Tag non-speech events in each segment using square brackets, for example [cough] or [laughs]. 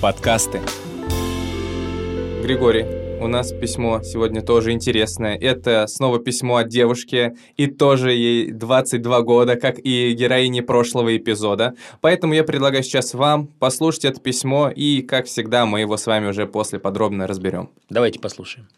Подкасты. Григорий, у нас письмо сегодня тоже интересное. Это снова письмо от девушки, и тоже ей 22 года, как и героине прошлого эпизода. Поэтому я предлагаю сейчас вам послушать это письмо, и, как всегда, мы его с вами уже после подробно разберем. Давайте послушаем.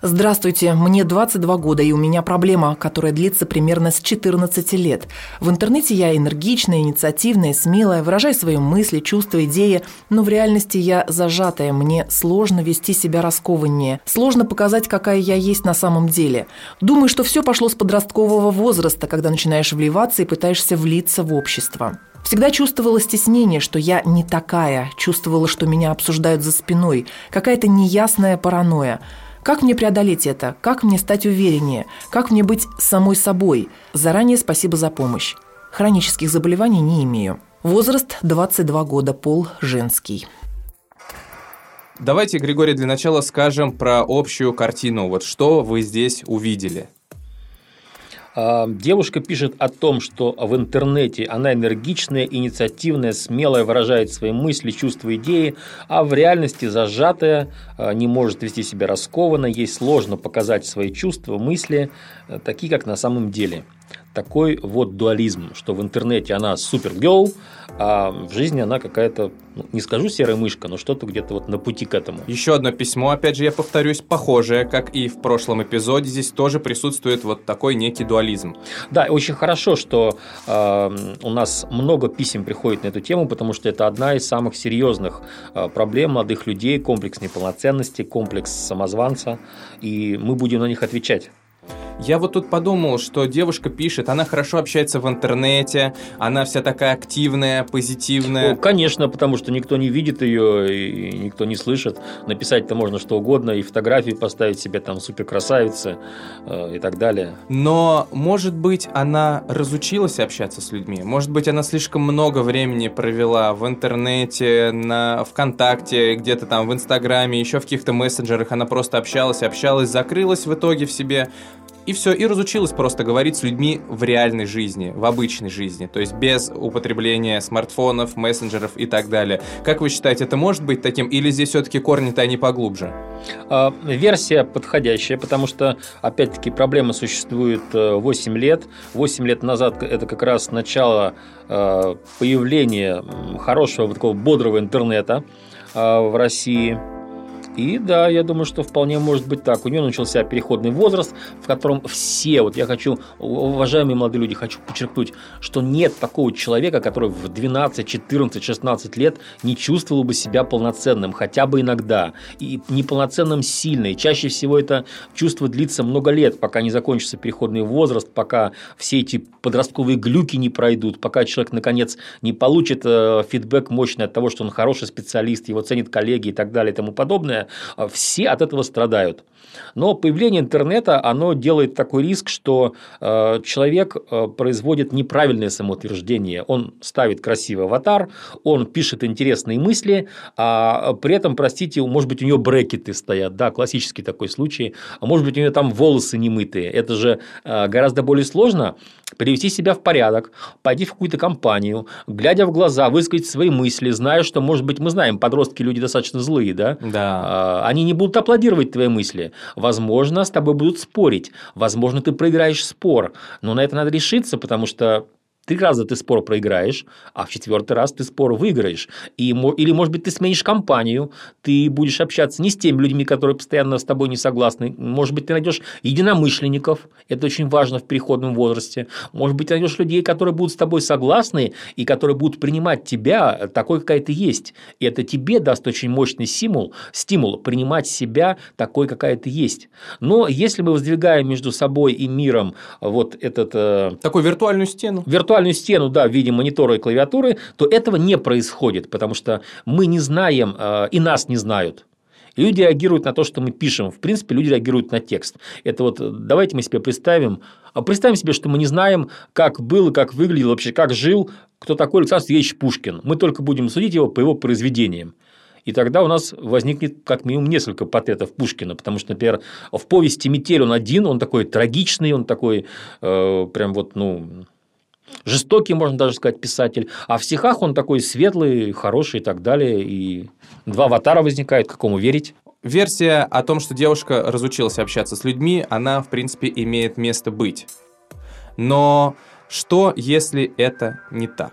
Здравствуйте, мне 22 года, и у меня проблема, которая длится примерно с 14 лет. В интернете я энергичная, инициативная, смелая, выражаю свои мысли, чувства, идеи, но в реальности я зажатая, мне сложно вести себя раскованнее, сложно показать, какая я есть на самом деле. Думаю, что все пошло с подросткового возраста, когда начинаешь вливаться и пытаешься влиться в общество. Всегда чувствовала стеснение, что я не такая, чувствовала, что меня обсуждают за спиной, какая-то неясная паранойя – как мне преодолеть это? Как мне стать увереннее? Как мне быть самой собой? Заранее спасибо за помощь. Хронических заболеваний не имею. Возраст 22 года, пол женский. Давайте, Григорий, для начала скажем про общую картину. Вот что вы здесь увидели? Девушка пишет о том, что в интернете она энергичная, инициативная, смелая, выражает свои мысли, чувства, идеи, а в реальности зажатая, а, не может вести себя раскованно, ей сложно показать свои чувства, мысли, а, такие, как на самом деле такой вот дуализм, что в интернете она супергерл, а в жизни она какая-то, ну, не скажу серая мышка, но что-то где-то вот на пути к этому. Еще одно письмо, опять же, я повторюсь, похожее, как и в прошлом эпизоде, здесь тоже присутствует вот такой некий дуализм. Да, очень хорошо, что э, у нас много писем приходит на эту тему, потому что это одна из самых серьезных э, проблем молодых людей, комплекс неполноценности, комплекс самозванца, и мы будем на них отвечать. Я вот тут подумал, что девушка пишет, она хорошо общается в интернете, она вся такая активная, позитивная. Ну, конечно, потому что никто не видит ее и никто не слышит. Написать-то можно что угодно, и фотографии поставить себе там супер красавицы э, и так далее. Но, может быть, она разучилась общаться с людьми? Может быть, она слишком много времени провела в интернете, на ВКонтакте, где-то там в Инстаграме, еще в каких-то мессенджерах. Она просто общалась, общалась, закрылась в итоге в себе и все, и разучилась просто говорить с людьми в реальной жизни, в обычной жизни, то есть без употребления смартфонов, мессенджеров и так далее. Как вы считаете, это может быть таким, или здесь все-таки корни-то они поглубже? А, версия подходящая, потому что, опять-таки, проблема существует 8 э, лет. 8 лет назад это как раз начало э, появления хорошего, такого бодрого интернета э, в России – и да, я думаю, что вполне может быть так. У нее начался переходный возраст, в котором все, вот я хочу, уважаемые молодые люди, хочу подчеркнуть, что нет такого человека, который в 12, 14, 16 лет не чувствовал бы себя полноценным, хотя бы иногда. И неполноценным сильно. И чаще всего это чувство длится много лет, пока не закончится переходный возраст, пока все эти подростковые глюки не пройдут, пока человек, наконец, не получит э, фидбэк мощный от того, что он хороший специалист, его ценят коллеги и так далее и тому подобное, а все от этого страдают. Но появление интернета, оно делает такой риск, что э, человек э, производит неправильное самоутверждение. Он ставит красивый аватар, он пишет интересные мысли, а при этом, простите, может быть, у него брекеты стоят, да, классический такой случай, а может быть, у него там волосы немытые. Это же гораздо более сложно привести себя в порядок, пойти в какую-то компанию, глядя в глаза, высказать свои мысли, зная, что, может быть, мы знаем, подростки люди достаточно злые, да? Да. Они не будут аплодировать твои мысли. Возможно, с тобой будут спорить. Возможно, ты проиграешь спор. Но на это надо решиться, потому что Три раза ты спор проиграешь, а в четвертый раз ты спор выиграешь. И, или, может быть, ты сменишь компанию, ты будешь общаться не с теми людьми, которые постоянно с тобой не согласны. Может быть, ты найдешь единомышленников, это очень важно в переходном возрасте. Может быть, ты найдешь людей, которые будут с тобой согласны и которые будут принимать тебя такой, какая ты есть. И это тебе даст очень мощный стимул, стимул принимать себя такой, какая ты есть. Но если мы воздвигаем между собой и миром вот этот... Э, Такую виртуальную стену. Виртуальную виртуальную стену, да, в виде монитора и клавиатуры, то этого не происходит, потому что мы не знаем э, и нас не знают. Люди реагируют на то, что мы пишем. В принципе, люди реагируют на текст. Это вот давайте мы себе представим, а представим себе, что мы не знаем, как был как выглядел вообще, как жил, кто такой Александр Сергеевич Пушкин. Мы только будем судить его по его произведениям. И тогда у нас возникнет как минимум несколько портретов Пушкина, потому что, например, в повести «Метель» он один, он такой трагичный, он такой э, прям вот, ну, жестокий, можно даже сказать, писатель. А в стихах он такой светлый, хороший и так далее. И два аватара возникает, какому верить. Версия о том, что девушка разучилась общаться с людьми, она, в принципе, имеет место быть. Но что, если это не так?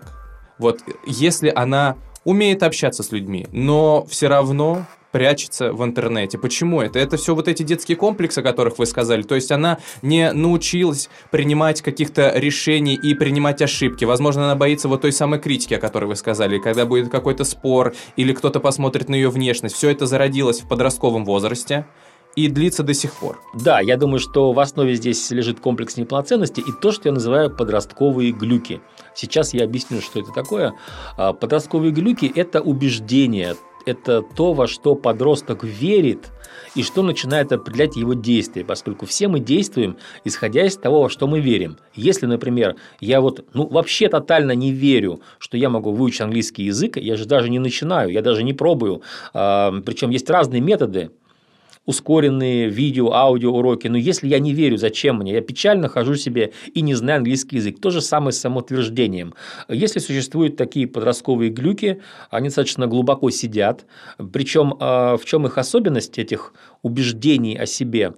Вот если она умеет общаться с людьми, но все равно прячется в интернете. Почему это? Это все вот эти детские комплексы, о которых вы сказали. То есть она не научилась принимать каких-то решений и принимать ошибки. Возможно, она боится вот той самой критики, о которой вы сказали. Когда будет какой-то спор или кто-то посмотрит на ее внешность. Все это зародилось в подростковом возрасте и длится до сих пор. Да, я думаю, что в основе здесь лежит комплекс неполноценности и то, что я называю подростковые глюки. Сейчас я объясню, что это такое. А, подростковые глюки – это убеждение, это то, во что подросток верит и что начинает определять его действия, поскольку все мы действуем, исходя из того, во что мы верим. Если, например, я вот ну, вообще тотально не верю, что я могу выучить английский язык, я же даже не начинаю, я даже не пробую. А, Причем есть разные методы ускоренные видео, аудио уроки. Но если я не верю, зачем мне? Я печально хожу себе и не знаю английский язык. То же самое с самоутверждением. Если существуют такие подростковые глюки, они достаточно глубоко сидят. Причем а, в чем их особенность этих убеждений о себе?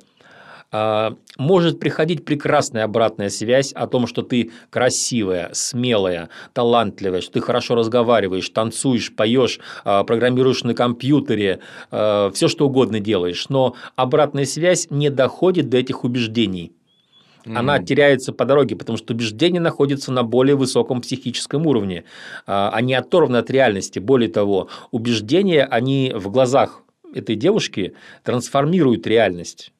А, может приходить прекрасная обратная связь о том, что ты красивая, смелая, талантливая, что ты хорошо разговариваешь, танцуешь, поешь, а, программируешь на компьютере, а, все что угодно делаешь. Но обратная связь не доходит до этих убеждений. Она mm. теряется по дороге, потому что убеждение находится на более высоком психическом уровне. Они оторваны от реальности. Более того, убеждения, они в глазах этой девушки трансформируют реальность.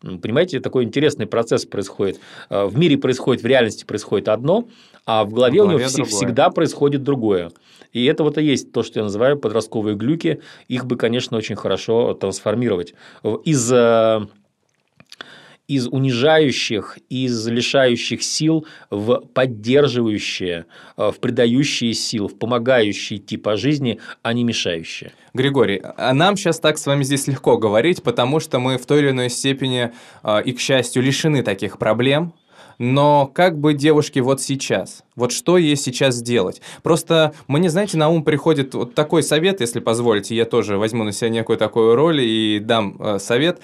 Понимаете, такой интересный процесс происходит. Э, в мире происходит, в реальности происходит одно, а в голове, в голове у него другое. всегда происходит другое. И это вот и есть то, что я называю подростковые глюки. Их бы, конечно, очень хорошо трансформировать. Из э, из унижающих, из лишающих сил в поддерживающие, э, в придающие сил, в помогающие идти по жизни, а не мешающие. Григорий, а нам сейчас так с вами здесь легко говорить, потому что мы в той или иной степени э, и, к счастью, лишены таких проблем, но как бы девушке вот сейчас? Вот что ей сейчас сделать? Просто мне, знаете, на ум приходит вот такой совет, если позволите, я тоже возьму на себя некую такую роль и дам э, совет.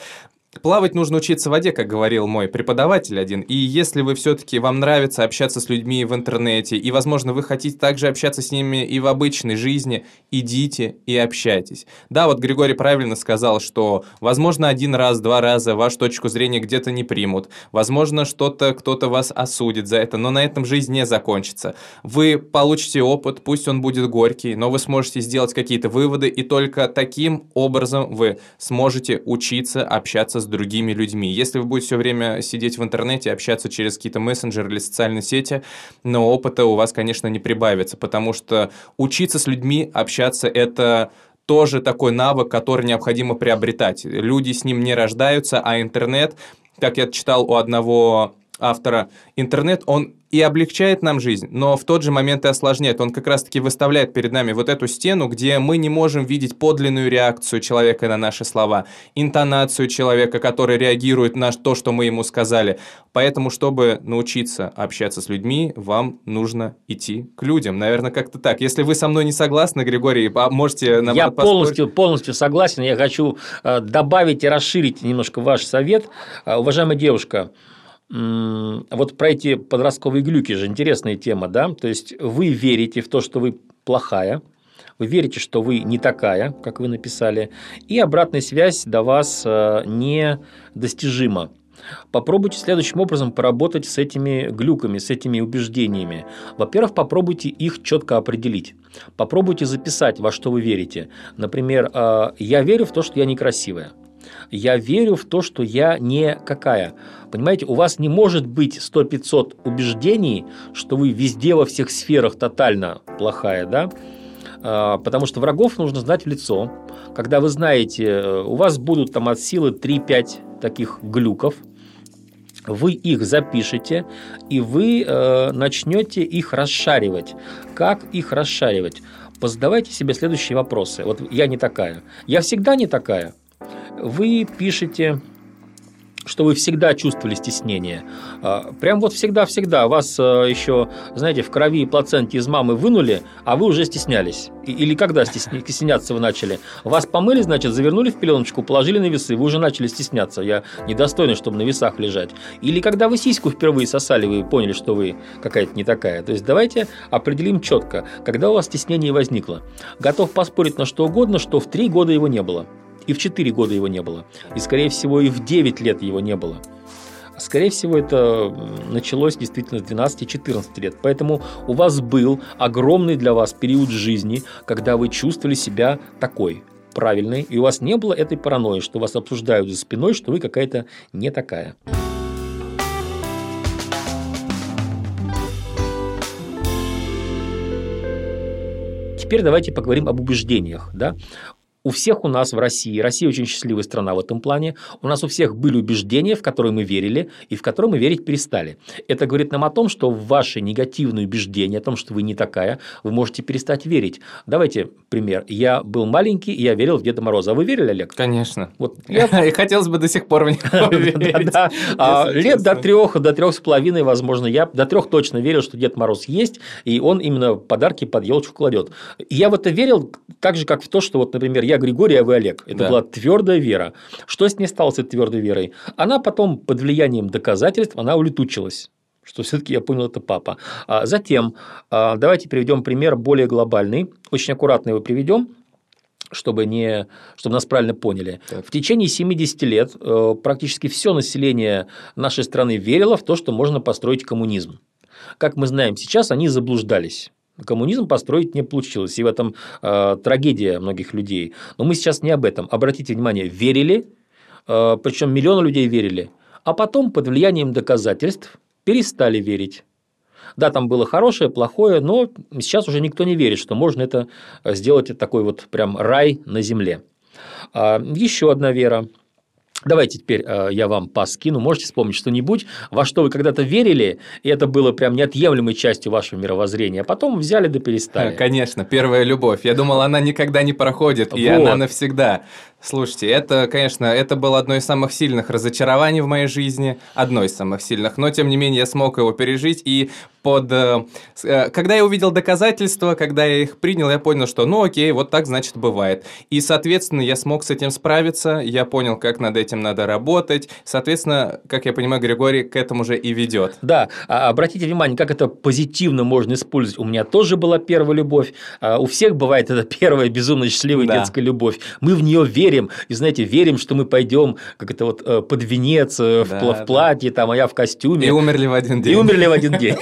Плавать нужно учиться в воде, как говорил мой преподаватель один. И если вы все-таки вам нравится общаться с людьми в интернете, и, возможно, вы хотите также общаться с ними и в обычной жизни, идите и общайтесь. Да, вот Григорий правильно сказал, что, возможно, один раз, два раза вашу точку зрения где-то не примут. Возможно, что-то кто-то вас осудит за это, но на этом жизнь не закончится. Вы получите опыт, пусть он будет горький, но вы сможете сделать какие-то выводы, и только таким образом вы сможете учиться общаться другими людьми. Если вы будете все время сидеть в интернете, общаться через какие-то мессенджеры или социальные сети, но опыта у вас, конечно, не прибавится, потому что учиться с людьми, общаться – это тоже такой навык, который необходимо приобретать. Люди с ним не рождаются, а интернет, как я читал у одного автора, интернет, он и облегчает нам жизнь, но в тот же момент и осложняет. Он как раз-таки выставляет перед нами вот эту стену, где мы не можем видеть подлинную реакцию человека на наши слова, интонацию человека, который реагирует на то, что мы ему сказали. Поэтому, чтобы научиться общаться с людьми, вам нужно идти к людям. Наверное, как-то так. Если вы со мной не согласны, Григорий, можете нам Я полностью, полностью согласен. Я хочу э, добавить и расширить немножко ваш совет. Э, уважаемая девушка, вот про эти подростковые глюки же интересная тема, да? То есть вы верите в то, что вы плохая, вы верите, что вы не такая, как вы написали, и обратная связь до вас э, недостижима. Попробуйте следующим образом поработать с этими глюками, с этими убеждениями. Во-первых, попробуйте их четко определить. Попробуйте записать, во что вы верите. Например, э, я верю в то, что я некрасивая. Я верю в то, что я не какая. Понимаете, у вас не может быть 100-500 убеждений, что вы везде во всех сферах тотально плохая, да? А, потому что врагов нужно знать в лицо. Когда вы знаете, э, у вас будут там от силы 3-5 таких глюков, вы их запишете, и вы э, начнете их расшаривать. Как их расшаривать? Позадавайте себе следующие вопросы. Вот я не такая. Я всегда не такая. Вы пишете что вы всегда чувствовали стеснение. А, прям вот всегда-всегда вас а, еще, знаете, в крови и плаценте из мамы вынули, а вы уже стеснялись. Или когда стесняться вы начали? Вас помыли, значит, завернули в пеленочку, положили на весы, вы уже начали стесняться. Я недостойный, чтобы на весах лежать. Или когда вы сиську впервые сосали, вы поняли, что вы какая-то не такая. То есть давайте определим четко, когда у вас стеснение возникло. Готов поспорить на что угодно, что в три года его не было. И в 4 года его не было. И, скорее всего, и в 9 лет его не было. Скорее всего, это началось действительно с 12-14 лет. Поэтому у вас был огромный для вас период жизни, когда вы чувствовали себя такой, правильной, и у вас не было этой паранойи, что вас обсуждают за спиной, что вы какая-то не такая. Теперь давайте поговорим об убеждениях. Да? У всех у нас в России, Россия очень счастливая страна в этом плане, у нас у всех были убеждения, в которые мы верили и в которые мы верить перестали. Это говорит нам о том, что ваши негативные убеждения о том, что вы не такая, вы можете перестать верить. Давайте пример. Я был маленький, и я верил в Деда Мороза. А вы верили, Олег? Конечно. Вот я... [laughs] И хотелось бы до сих пор в него [laughs] верить. А лет до трех, до трех с половиной, возможно, я до трех точно верил, что Дед Мороз есть, и он именно подарки под елочку кладет. Я в это верил так же, как в то, что вот, например, я я Григорий, а вы Олег. Это да. была твердая вера. Что с ней стало с этой твердой верой? Она потом под влиянием доказательств, она улетучилась что все-таки я понял, это папа. А затем, а, давайте приведем пример более глобальный, очень аккуратно его приведем, чтобы, не, чтобы нас правильно поняли. Так. В течение 70 лет э, практически все население нашей страны верило в то, что можно построить коммунизм. Как мы знаем сейчас, они заблуждались. Коммунизм построить не получилось, и в этом э, трагедия многих людей. Но мы сейчас не об этом. Обратите внимание, верили, э, причем миллионы людей верили, а потом под влиянием доказательств перестали верить. Да, там было хорошее, плохое, но сейчас уже никто не верит, что можно это сделать такой вот прям рай на земле. А, еще одна вера Давайте теперь э, я вам пас скину. Можете вспомнить что-нибудь, во что вы когда-то верили, и это было прям неотъемлемой частью вашего мировоззрения, а потом взяли да перестали. Конечно, первая любовь. Я думал, она никогда не проходит, вот. и она навсегда. Слушайте, это, конечно, это было одно из самых сильных разочарований в моей жизни, одно из самых сильных, но тем не менее я смог его пережить, и под... Э, э, когда я увидел доказательства, когда я их принял, я понял, что ну окей, вот так значит бывает. И, соответственно, я смог с этим справиться, я понял, как над этим надо работать, соответственно, как я понимаю, Григорий к этому же и ведет. Да, а, обратите внимание, как это позитивно можно использовать. У меня тоже была первая любовь, а, у всех бывает эта [laughs] первая безумно счастливая да. детская любовь. Мы в нее верим, верим, и, знаете, верим, что мы пойдем, как это вот, э, под венец, э, да, в, в платье, там, а я в костюме. И умерли в один день. И умерли в один [laughs] день.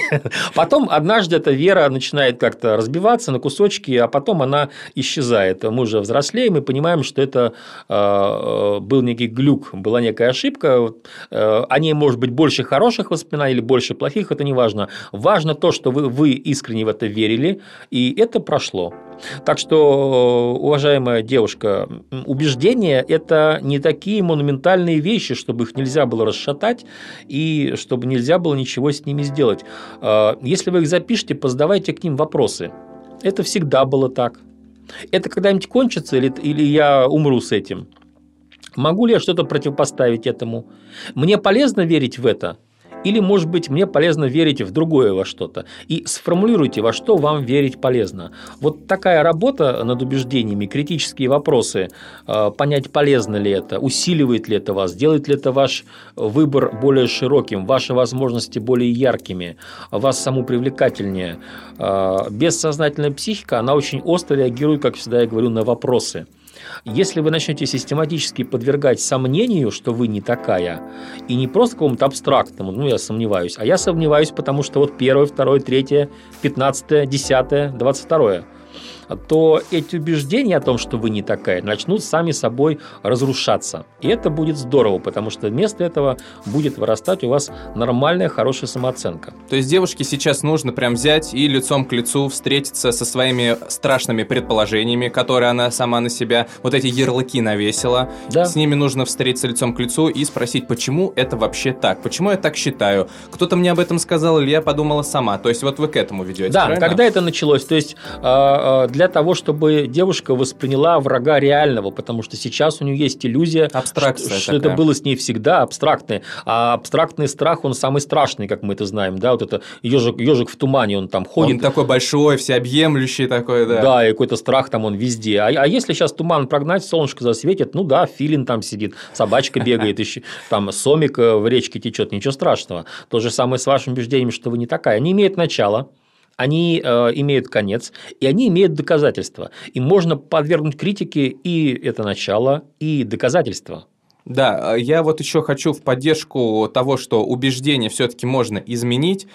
Потом однажды эта вера начинает как-то разбиваться на кусочки, а потом она исчезает. Мы уже взрослеем и понимаем, что это э, был некий глюк, была некая ошибка. О ней может быть больше хороших воспоминаний или больше плохих, это не важно. Важно то, что вы, вы искренне в это верили, и это прошло. Так что, уважаемая девушка, убеждения – это не такие монументальные вещи, чтобы их нельзя было расшатать и чтобы нельзя было ничего с ними сделать. А, если вы их запишете, позадавайте к ним вопросы. Это всегда было так. Это когда-нибудь кончится или, или я умру с этим? Могу ли я что-то противопоставить этому? Мне полезно верить в это – или, может быть, мне полезно верить в другое во что-то. И сформулируйте, во что вам верить полезно. Вот такая работа над убеждениями, критические вопросы, э, понять, полезно ли это, усиливает ли это вас, делает ли это ваш выбор более широким, ваши возможности более яркими, вас саму привлекательнее. Э, бессознательная психика, она очень остро реагирует, как всегда я говорю, на вопросы – если вы начнете систематически подвергать сомнению, что вы не такая, и не просто какому-то абстрактному, ну, я сомневаюсь, а я сомневаюсь, потому что вот первое, второе, третье, пятнадцатое, десятое, двадцать второе. То эти убеждения о том, что вы не такая, начнут сами собой разрушаться. И это будет здорово, потому что вместо этого будет вырастать у вас нормальная, хорошая самооценка. То есть девушке сейчас нужно прям взять и лицом к лицу встретиться со своими страшными предположениями, которые она сама на себя, вот эти ярлыки навесила. Да. С ними нужно встретиться лицом к лицу и спросить, почему это вообще так, почему я так считаю. Кто-то мне об этом сказал, или я подумала сама. То есть вот вы к этому ведете, Да, правильно? когда это началось? То есть а, а, для того, чтобы девушка восприняла врага реального, потому что сейчас у нее есть иллюзия, Абстракция что, что это было с ней всегда абстрактное. А абстрактный страх, он самый страшный, как мы это знаем. Да, вот это ежик, ежик в тумане, он там ходит. Он такой большой, всеобъемлющий такой, да. Да, и какой-то страх там он везде. А, а если сейчас туман прогнать, солнышко засветит, ну да, филин там сидит, собачка бегает, еще, там сомик э, в речке течет, ничего страшного. То же самое с вашим убеждением, что вы не такая. Они имеют начало, они э, имеют конец, и они имеют доказательства. И можно подвергнуть критике и это начало, и доказательства. Да, я вот еще хочу в поддержку того, что убеждение все-таки можно изменить.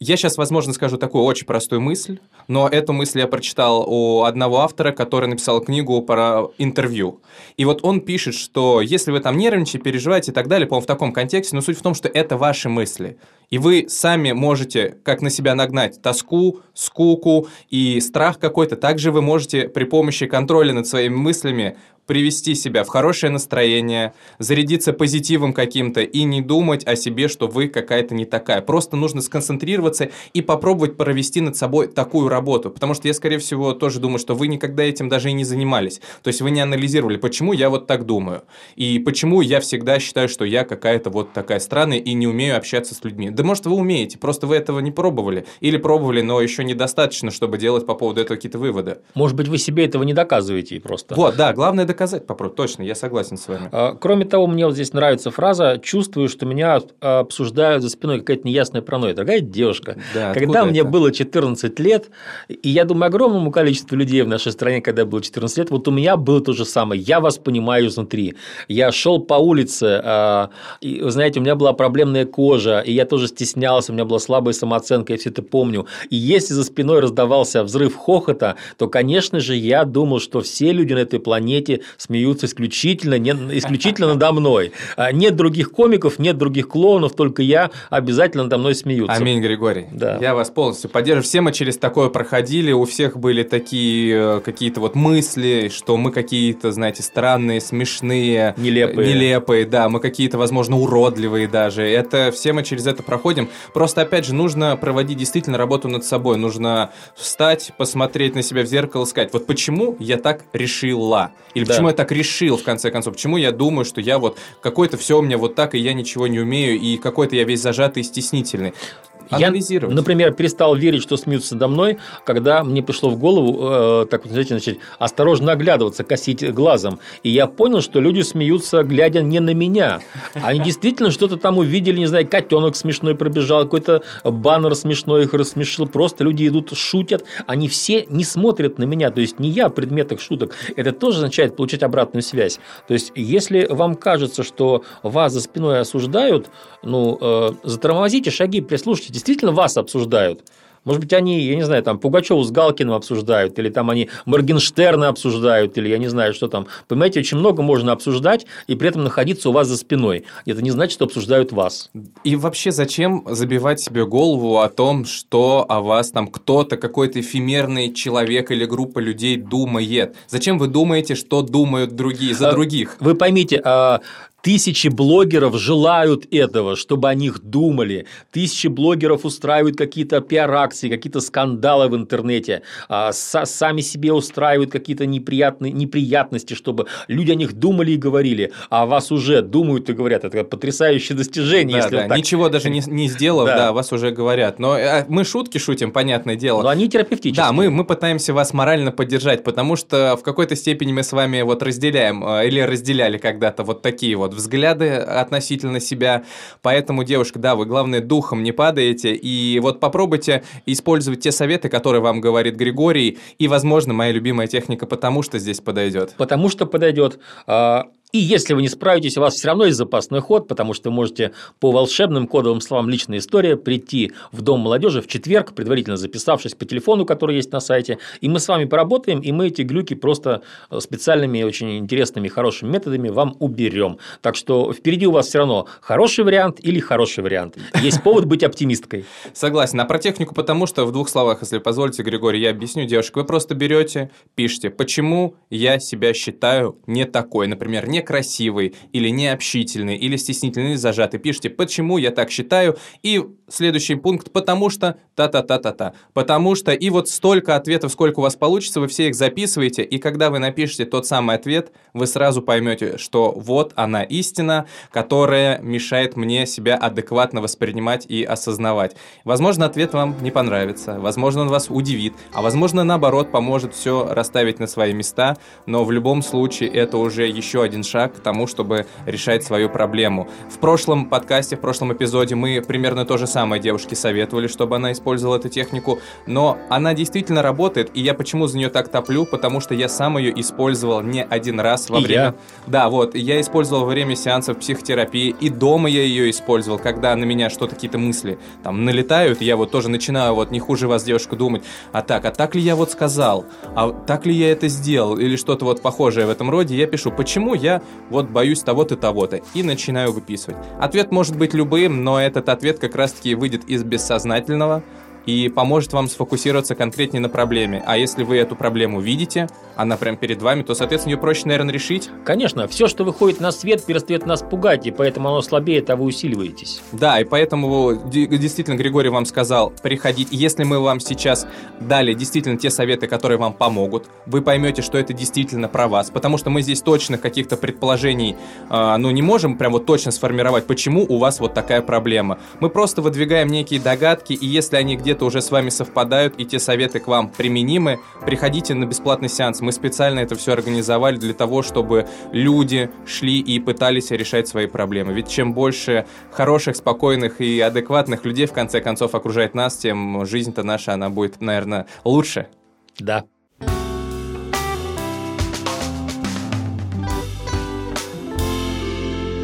Я сейчас, возможно, скажу такую очень простую мысль, но эту мысль я прочитал у одного автора, который написал книгу про интервью. И вот он пишет, что если вы там нервничаете, переживаете и так далее, по-моему, в таком контексте, но суть в том, что это ваши мысли. И вы сами можете как на себя нагнать тоску, скуку и страх какой-то. Также вы можете при помощи контроля над своими мыслями привести себя в хорошее настроение, зарядиться позитивом каким-то и не думать о себе, что вы какая-то не такая. Просто нужно сконцентрироваться и попробовать провести над собой такую работу. Потому что я, скорее всего, тоже думаю, что вы никогда этим даже и не занимались. То есть вы не анализировали, почему я вот так думаю. И почему я всегда считаю, что я какая-то вот такая странная и не умею общаться с людьми. Да может вы умеете, просто вы этого не пробовали. Или пробовали, но еще недостаточно, чтобы делать по поводу этого какие-то выводы. Может быть, вы себе этого не доказываете просто. Вот, да, главное доказать попробовать. Точно, я согласен с вами. А, кроме того, мне вот здесь нравится фраза «чувствую, что меня обсуждают за спиной какая-то неясная паранойя». Дорогая девушка, да, когда мне это? было 14 лет, и я думаю, огромному количеству людей в нашей стране, когда было 14 лет, вот у меня было то же самое. Я вас понимаю изнутри. Я шел по улице, а, и, знаете, у меня была проблемная кожа, и я тоже стеснялся, у меня была слабая самооценка, я все это помню. И если за спиной раздавался взрыв хохота, то, конечно же, я думал, что все люди на этой планете смеются исключительно, не, исключительно надо мной. А нет других комиков, нет других клоунов, только я обязательно надо мной смеются. Аминь, Григорий. Да. Я вас полностью поддерживаю. Все мы через такое проходили, у всех были такие э, какие-то вот мысли, что мы какие-то, знаете, странные, смешные, нелепые. Нелепые, да, мы какие-то, возможно, уродливые даже. Это все мы через это проходим. Просто, опять же, нужно проводить действительно работу над собой. Нужно встать, посмотреть на себя в зеркало, сказать, вот почему я так решила? Или да. почему я так решил, в конце концов? Почему я думаю, что я вот какой-то все у меня вот так, и я ничего не умею, и какой-то я весь зажатый и стеснительный? Анализировать. Я, например, перестал верить, что смеются надо мной, когда мне пришло в голову, э, так вот, знаете, значит, осторожно оглядываться, косить глазом. И я понял, что люди смеются, глядя не на меня. Они действительно что-то там увидели, не знаю, котенок смешной пробежал, какой-то баннер смешной их рассмешил. Просто люди идут, шутят. Они все не смотрят на меня. То есть, не я в предметах шуток. Это тоже означает получить обратную связь. То есть, если вам кажется, что вас за спиной осуждают, ну, э, затормозите шаги, прислушайтесь действительно вас обсуждают. Может быть, они, я не знаю, там Пугачеву с Галкиным обсуждают, или там они Моргенштерна обсуждают, или я не знаю, что там. Понимаете, очень много можно обсуждать и при этом находиться у вас за спиной. Это не значит, что обсуждают вас. И вообще, зачем забивать себе голову о том, что о вас там кто-то, какой-то эфемерный человек или группа людей думает? Зачем вы думаете, что думают другие за а, других? Вы поймите, а, Тысячи блогеров желают этого, чтобы о них думали. Тысячи блогеров устраивают какие-то пиар-акции, какие-то скандалы в интернете. А, сами себе устраивают какие-то неприятные, неприятности, чтобы люди о них думали и говорили. А вас уже думают и говорят. Это потрясающее достижение. Да, да. Так... Ничего даже не, не сделав, да. да, вас уже говорят. Но э, мы шутки шутим, понятное дело. Но они терапевтические. Да, мы, мы пытаемся вас морально поддержать, потому что в какой-то степени мы с вами вот разделяем э, или разделяли когда-то вот такие вот взгляды относительно себя. Поэтому, девушка, да, вы, главное, духом не падаете. И вот попробуйте использовать те советы, которые вам говорит Григорий. И, возможно, моя любимая техника «потому что» здесь подойдет. Потому что подойдет. И если вы не справитесь, у вас все равно есть запасной ход, потому что вы можете по волшебным кодовым словам «личная история» прийти в Дом молодежи в четверг, предварительно записавшись по телефону, который есть на сайте, и мы с вами поработаем, и мы эти глюки просто э, специальными, очень интересными, хорошими методами вам уберем. Так что впереди у вас все равно хороший вариант или хороший вариант. Есть повод быть оптимисткой. [laughs] Согласен. А про технику потому, что в двух словах, если позволите, Григорий, я объясню, девушек, вы просто берете, пишите, почему я себя считаю не такой, например, не некрасивый, или необщительный, или стеснительный, или зажатый. Пишите, почему я так считаю, и следующий пункт, потому что та-та-та-та-та. Потому что, и вот столько ответов, сколько у вас получится, вы все их записываете, и когда вы напишете тот самый ответ, вы сразу поймете, что вот она истина, которая мешает мне себя адекватно воспринимать и осознавать. Возможно, ответ вам не понравится, возможно, он вас удивит, а возможно, наоборот, поможет все расставить на свои места, но в любом случае это уже еще один шаг шаг к тому, чтобы решать свою проблему. В прошлом подкасте, в прошлом эпизоде мы примерно то же самое девушке советовали, чтобы она использовала эту технику, но она действительно работает, и я почему за нее так топлю, потому что я сам ее использовал не один раз во и время... Я. Да, вот, я использовал во время сеансов психотерапии, и дома я ее использовал, когда на меня что-то, какие-то мысли там налетают, я вот тоже начинаю вот не хуже вас, девушка, думать, а так, а так ли я вот сказал, а так ли я это сделал, или что-то вот похожее в этом роде, я пишу, почему я вот боюсь того-то, того-то, и начинаю выписывать. Ответ может быть любым, но этот ответ как раз-таки выйдет из бессознательного, и поможет вам сфокусироваться конкретнее на проблеме. А если вы эту проблему видите, она прям перед вами, то, соответственно, ее проще, наверное, решить. Конечно, все, что выходит на свет, перестает нас пугать, и поэтому оно слабеет, а вы усиливаетесь. Да, и поэтому действительно Григорий вам сказал приходить. Если мы вам сейчас дали действительно те советы, которые вам помогут, вы поймете, что это действительно про вас, потому что мы здесь точных каких-то предположений, э, ну, не можем прям вот точно сформировать, почему у вас вот такая проблема. Мы просто выдвигаем некие догадки, и если они где где-то уже с вами совпадают и те советы к вам применимы, приходите на бесплатный сеанс. Мы специально это все организовали для того, чтобы люди шли и пытались решать свои проблемы. Ведь чем больше хороших, спокойных и адекватных людей в конце концов окружает нас, тем жизнь-то наша, она будет, наверное, лучше. Да.